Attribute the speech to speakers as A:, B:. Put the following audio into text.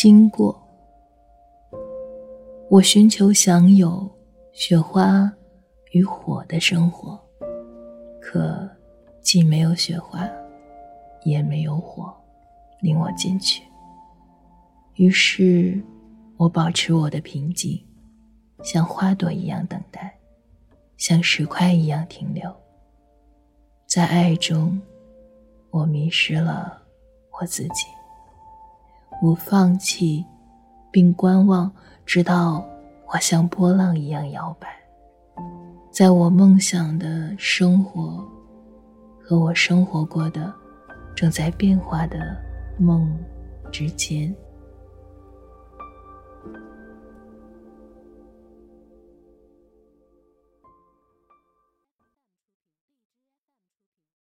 A: 经过。我寻求享有雪花与火的生活，可既没有雪花，也没有火，令我进去。于是，我保持我的平静，像花朵一样等待，像石块一样停留。在爱中，我迷失了我自己。我放弃，并观望，直到我像波浪一样摇摆，在我梦想的生活和我生活过的正在变化的梦之间。